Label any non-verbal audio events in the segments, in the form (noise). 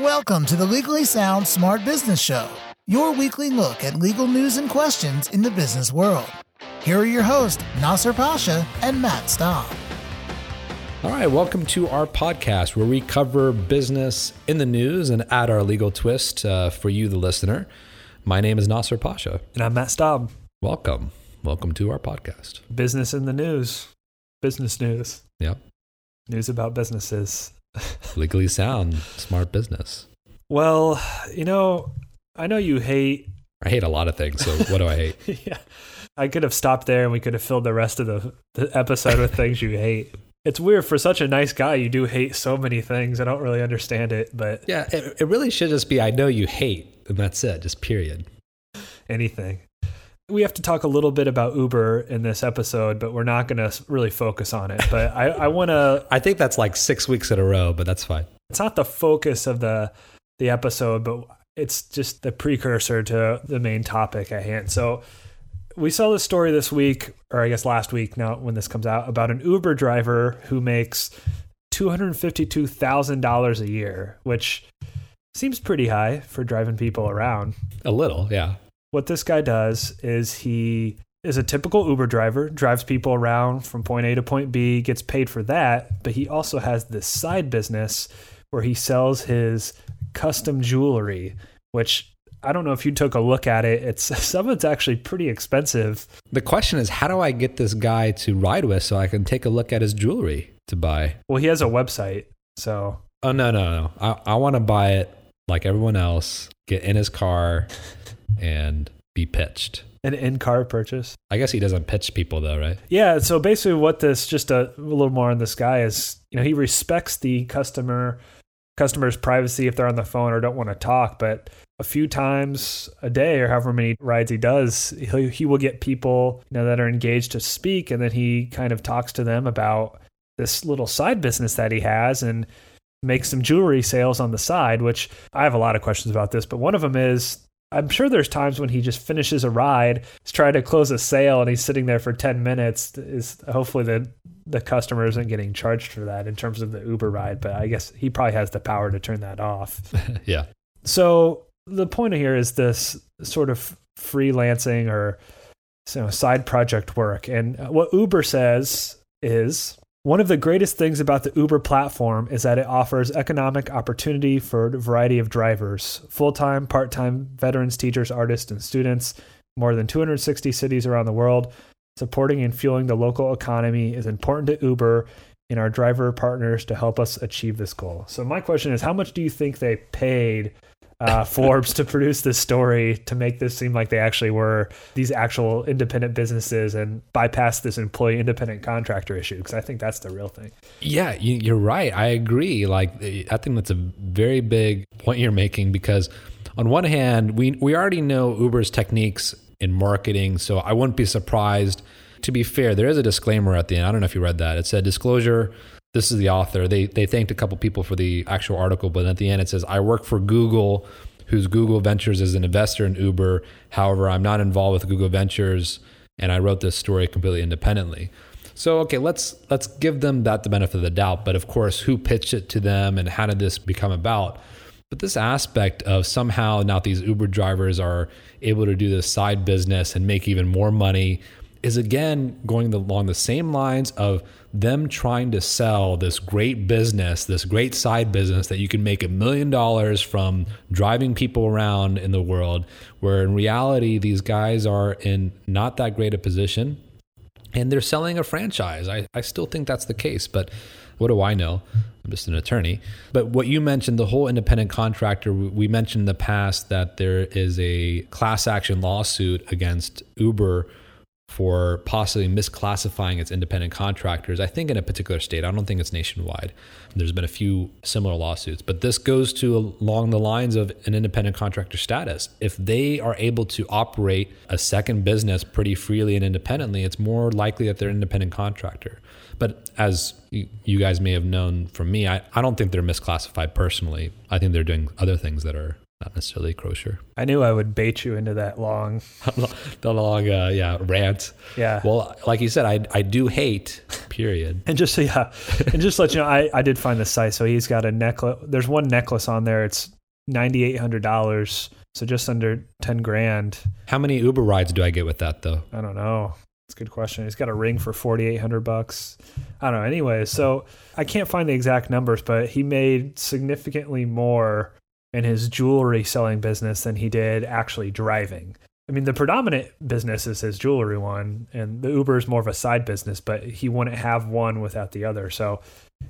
Welcome to the Legally Sound Smart Business Show, your weekly look at legal news and questions in the business world. Here are your hosts, Nasser Pasha and Matt Staub. All right, welcome to our podcast where we cover business in the news and add our legal twist uh, for you, the listener. My name is Nasser Pasha. And I'm Matt Staub. Welcome. Welcome to our podcast. Business in the news. Business news. Yep. News about businesses. Legally sound, smart business. Well, you know, I know you hate. I hate a lot of things. So what do I hate? (laughs) yeah. I could have stopped there and we could have filled the rest of the, the episode with things you hate. It's weird for such a nice guy. You do hate so many things. I don't really understand it, but yeah, it, it really should just be I know you hate, and that's it, just period. Anything we have to talk a little bit about Uber in this episode, but we're not going to really focus on it. But I, I want to. (laughs) I think that's like six weeks in a row, but that's fine. It's not the focus of the the episode, but it's just the precursor to the main topic at hand. So we saw this story this week, or I guess last week now when this comes out, about an Uber driver who makes two hundred fifty two thousand dollars a year, which seems pretty high for driving people around. A little, yeah what this guy does is he is a typical Uber driver, drives people around from point A to point B, gets paid for that, but he also has this side business where he sells his custom jewelry, which I don't know if you took a look at it. It's (laughs) some of it's actually pretty expensive. The question is, how do I get this guy to ride with so I can take a look at his jewelry to buy? Well, he has a website, so. Oh no no no! I I want to buy it like everyone else. Get in his car and be pitched. An in-car purchase. I guess he doesn't pitch people though, right? Yeah. So basically, what this just a, a little more on this guy is, you know, he respects the customer customer's privacy if they're on the phone or don't want to talk, but a few times a day or however many rides he does, he he will get people you know that are engaged to speak, and then he kind of talks to them about this little side business that he has and makes some jewelry sales on the side. Which I have a lot of questions about this, but one of them is I'm sure there's times when he just finishes a ride, he's trying to close a sale, and he's sitting there for 10 minutes. Is hopefully the the customer isn't getting charged for that in terms of the Uber ride, but I guess he probably has the power to turn that off. (laughs) yeah. So the point here is this sort of freelancing or you know, side project work, and uh, what Uber says is one of the greatest things about the Uber platform is that it offers economic opportunity for a variety of drivers full time, part time, veterans, teachers, artists, and students, more than 260 cities around the world. Supporting and fueling the local economy is important to Uber and our driver partners to help us achieve this goal. So, my question is how much do you think they paid uh, Forbes to produce this story to make this seem like they actually were these actual independent businesses and bypass this employee independent contractor issue because I think that's the real thing. Yeah, you're right. I agree. Like I think that's a very big point you're making because on one hand, we we already know Uber's techniques in marketing, so I wouldn't be surprised. To be fair, there is a disclaimer at the end. I don't know if you read that. It said disclosure this is the author. They they thanked a couple people for the actual article, but at the end it says, "I work for Google, whose Google Ventures is an investor in Uber. However, I'm not involved with Google Ventures, and I wrote this story completely independently." So okay, let's let's give them that the benefit of the doubt. But of course, who pitched it to them, and how did this become about? But this aspect of somehow now these Uber drivers are able to do this side business and make even more money is again going along the same lines of them trying to sell this great business, this great side business that you can make a million dollars from driving people around in the world, where in reality, these guys are in not that great a position and they're selling a franchise. I, I still think that's the case, but what do I know? I'm just an attorney. But what you mentioned, the whole independent contractor, we mentioned in the past that there is a class action lawsuit against Uber for possibly misclassifying its independent contractors, I think in a particular state. I don't think it's nationwide. There's been a few similar lawsuits, but this goes to along the lines of an independent contractor status. If they are able to operate a second business pretty freely and independently, it's more likely that they're an independent contractor. But as you guys may have known from me, I, I don't think they're misclassified personally. I think they're doing other things that are not necessarily kosher. I knew I would bait you into that long. (laughs) the long, uh, yeah, rant. Yeah. Well, like you said, I I do hate. Period. And just so yeah, and just let you know, I I did find the site. So he's got a necklace. There's one necklace on there. It's ninety eight hundred dollars. So just under ten grand. How many Uber rides do I get with that though? I don't know. It's a good question. He's got a ring for forty eight hundred bucks. I don't know. Anyway, so I can't find the exact numbers, but he made significantly more in his jewelry selling business than he did actually driving. I mean, the predominant business is his jewelry one, and the Uber is more of a side business, but he wouldn't have one without the other. So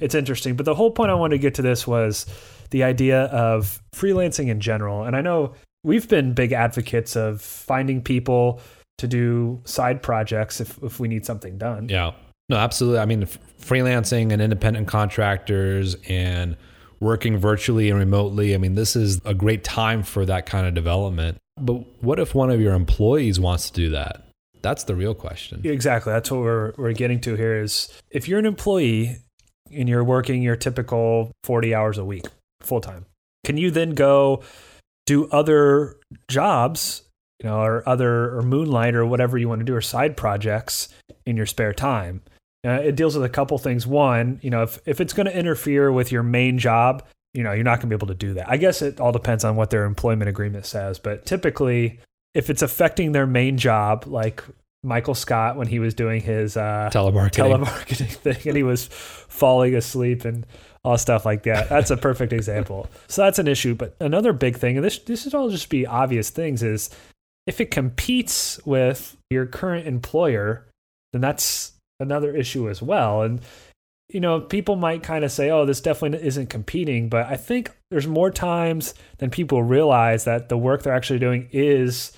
it's interesting. But the whole point I wanted to get to this was the idea of freelancing in general. And I know we've been big advocates of finding people to do side projects if, if we need something done. Yeah. No, absolutely. I mean, freelancing and independent contractors and working virtually and remotely. I mean, this is a great time for that kind of development. But what if one of your employees wants to do that? That's the real question. Exactly. That's what we're, we're getting to here is if you're an employee and you're working your typical 40 hours a week full time, can you then go do other jobs, you know, or other or moonlight or whatever you want to do or side projects in your spare time? Uh, it deals with a couple things. One, you know, if, if it's going to interfere with your main job, you know, you're not going to be able to do that. I guess it all depends on what their employment agreement says, but typically, if it's affecting their main job, like Michael Scott when he was doing his uh, telemarketing telemarketing (laughs) thing, and he was falling asleep and all stuff like that. That's a perfect example. So that's an issue. But another big thing, and this this is all just be obvious things, is if it competes with your current employer, then that's another issue as well. And you know, people might kind of say, "Oh, this definitely isn't competing," but I think there's more times than people realize that the work they're actually doing is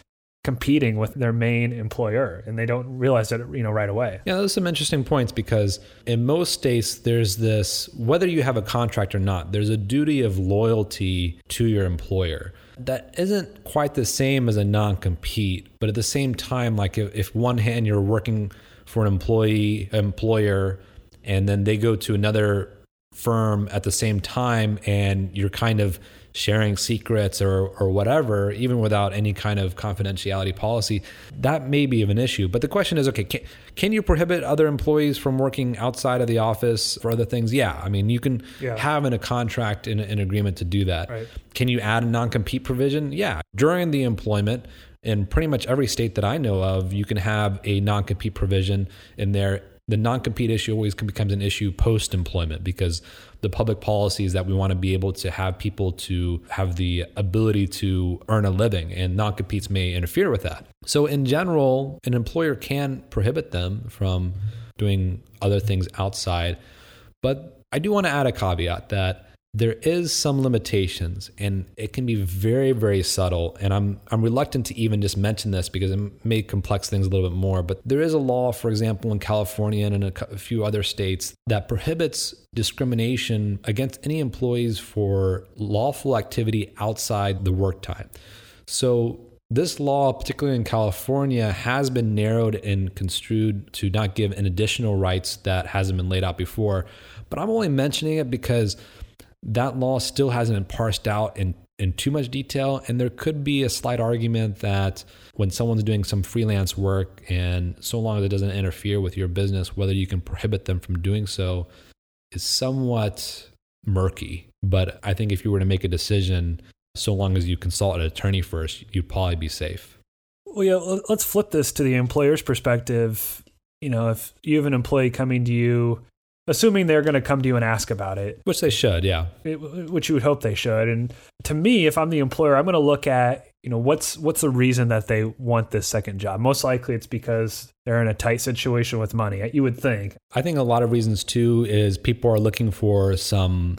competing with their main employer and they don't realize it you know right away yeah those are some interesting points because in most states there's this whether you have a contract or not there's a duty of loyalty to your employer that isn't quite the same as a non-compete but at the same time like if, if one hand you're working for an employee employer and then they go to another firm at the same time and you're kind of sharing secrets or or whatever even without any kind of confidentiality policy that may be of an issue. But the question is okay can, can you prohibit other employees from working outside of the office for other things? Yeah i mean you can yeah. have in a contract in an agreement to do that. Right. can you add a non-compete provision? Yeah. During the employment in pretty much every state that I know of, you can have a non compete provision in there. The non compete issue always becomes an issue post employment because the public policy is that we want to be able to have people to have the ability to earn a living, and non competes may interfere with that. So, in general, an employer can prohibit them from doing other things outside. But I do want to add a caveat that there is some limitations and it can be very very subtle and i'm i'm reluctant to even just mention this because it may complex things a little bit more but there is a law for example in california and in a, a few other states that prohibits discrimination against any employees for lawful activity outside the work time so this law, particularly in California, has been narrowed and construed to not give an additional rights that hasn't been laid out before. But I'm only mentioning it because that law still hasn't been parsed out in, in too much detail. And there could be a slight argument that when someone's doing some freelance work, and so long as it doesn't interfere with your business, whether you can prohibit them from doing so is somewhat murky. But I think if you were to make a decision, so long as you consult an attorney first, you'd probably be safe. Well, yeah, let's flip this to the employer's perspective. You know, if you have an employee coming to you assuming they're going to come to you and ask about it, which they should, yeah, it, which you would hope they should. And to me, if I'm the employer, I'm going to look at you know what's what's the reason that they want this second job. Most likely, it's because they're in a tight situation with money. You would think. I think a lot of reasons too is people are looking for some,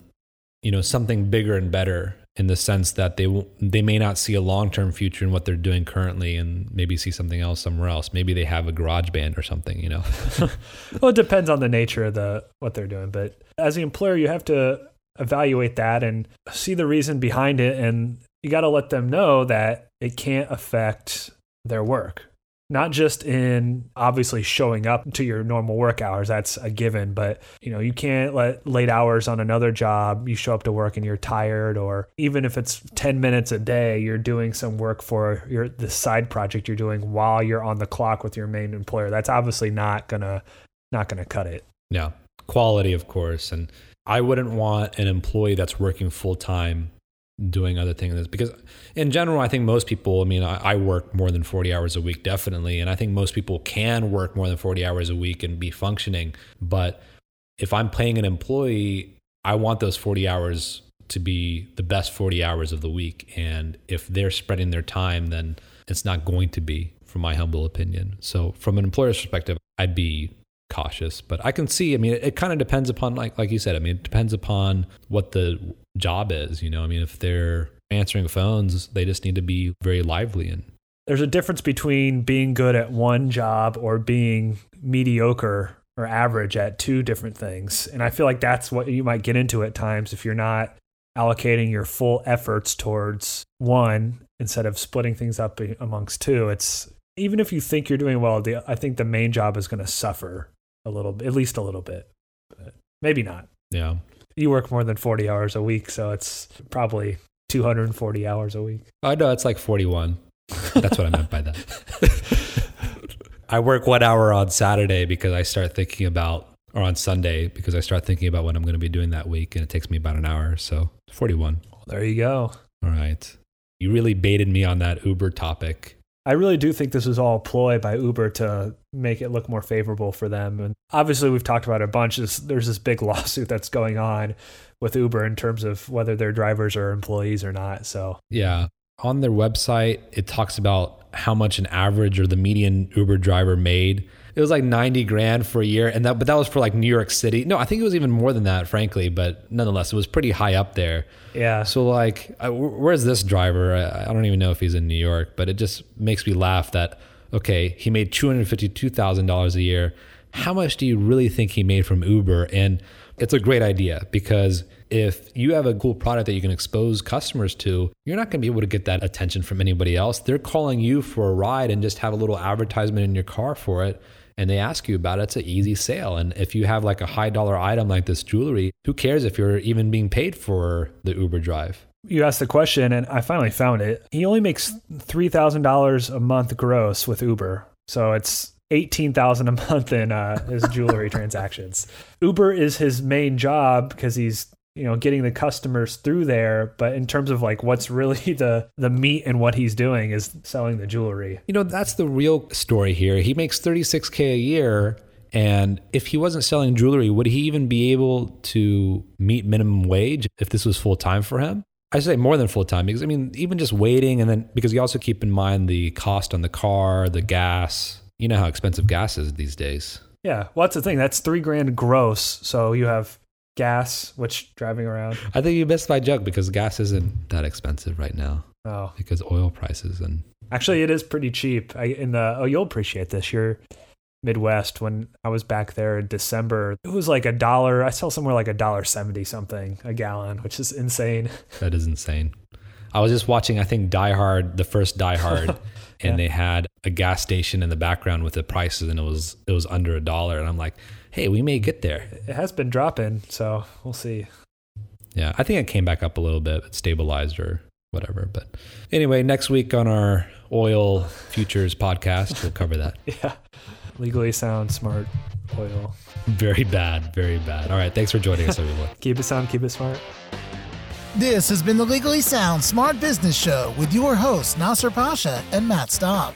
you know, something bigger and better in the sense that they they may not see a long term future in what they're doing currently, and maybe see something else somewhere else. Maybe they have a garage band or something, you know. (laughs) well, it depends on the nature of the what they're doing, but as the employer, you have to evaluate that and see the reason behind it, and you got to let them know that it can't affect their work. Not just in obviously showing up to your normal work hours that's a given but you know you can't let late hours on another job you show up to work and you're tired or even if it's 10 minutes a day you're doing some work for your the side project you're doing while you're on the clock with your main employer that's obviously not gonna not gonna cut it Yeah. Quality, of course. And I wouldn't want an employee that's working full time doing other things. Because in general i think most people i mean I, I, work more than 40 hours a week definitely and i think most people can work more than 40 hours a week and be functioning. But if i'm paying an employee i want those 40 hours to be the best 40 hours of the week. And if they're spreading their time then it's not going to be from my humble opinion. So from an employer's perspective i'd be cautious. But i can see i mean it, it kind of depends upon like like you said i mean it depends upon what the job is you know? I mean if they're answering phones they just need to be very lively and there's a difference between being good at one job or being mediocre or average at two different things. And i feel like that's what you might get into at times if you're not allocating your full efforts towards one instead of splitting things up amongst two. It's even if you think you're doing well the, i think the main job is going to suffer a little at least a little bit but maybe not. Yeah you work more than 40 hours a week so it's probably 240 hours a week. I know it's like 41 that's what i meant by that. (laughs) I work one hour on saturday because i start thinking about or on sunday because i start thinking about what i'm going to be doing that week and it takes me about an hour so 41 well, there you go. All right. You really baited me on that uber topic I really do think this is all a ploy by Uber to make it look more favorable for them. And obviously, we've talked about a bunch. There's this big (laughs) lawsuit that's going on with Uber in terms of whether their drivers are employees or not. So, yeah. On their website, it talks about how much an average or the median Uber driver made it was like 90 grand for a year and that but that was for like New York City. No, I think it was even more than that frankly, but nonetheless it was pretty high up there. Yeah. So like I, where's this driver? I, I don't even know if he's in New York, but it just makes me laugh that okay, he made $252,000 a year. How much do you really think he made from Uber? And it's a great idea because if you have a cool product that you can expose customers to, you're not going to be able to get that attention from anybody else. They're calling you for a ride and just have a little advertisement in your car for it and they ask you about it, it's an easy sale. And if you have like a high dollar item like this jewelry, who cares if you're even being paid for the Uber drive? You asked the question, and I finally found it. He only makes three thousand dollars a month gross with Uber, so it's eighteen thousand a month in uh, his jewelry (laughs) transactions. Uber is his main job because he's you know getting the customers through there but in terms of like what's really (laughs) the the meat and what he's doing is selling the jewelry you know that's the real story here he makes 36k a year and if he wasn't selling jewelry would he even be able to meet minimum wage if this was full time for him I say more than full time because I mean even just waiting and then because you also keep in mind the cost on the car, the gas. You know how expensive gas is these days. Yeah, well that's the thing. That's three grand gross. So you have gas, which driving around. I think you missed my joke because gas isn't that expensive right now. Oh, because oil prices and actually it is pretty cheap. I, in the oh, you'll appreciate this. You're Midwest when I was back there in December. It was like a dollar. I saw somewhere like a dollar seventy something a gallon, which is insane. (laughs) That is insane. I was just watching, I think Die Hard, the first Die Hard, (laughs) and yeah. they had a gas station in the background with the prices, and it was it was under a dollar, and I'm like, hey, we may get there. It has been dropping, so we'll see. Yeah, I think it came back up a little bit, it stabilized or whatever. But anyway, next week on our oil futures podcast, we'll cover that. (laughs) yeah. Legally sound, smart oil. Very bad, very bad. All right, thanks for joining us, everyone. (laughs) keep it sound, keep it smart. This has been the Legally Sound Smart Business Show with your hosts, Nasser Pasha and Matt Staub.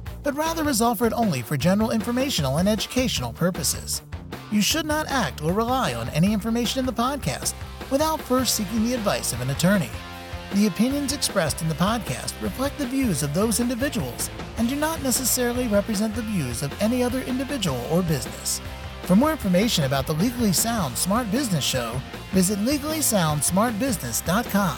but rather is offered only for general informational and educational purposes. You should not act or rely on any information in the podcast without first seeking the advice of an attorney. The opinions expressed in the podcast reflect the views of those individuals and do not necessarily represent the views of any other individual or business. For more information about the Legally Sound Smart Business Show, visit legallysoundsmartbusiness.com.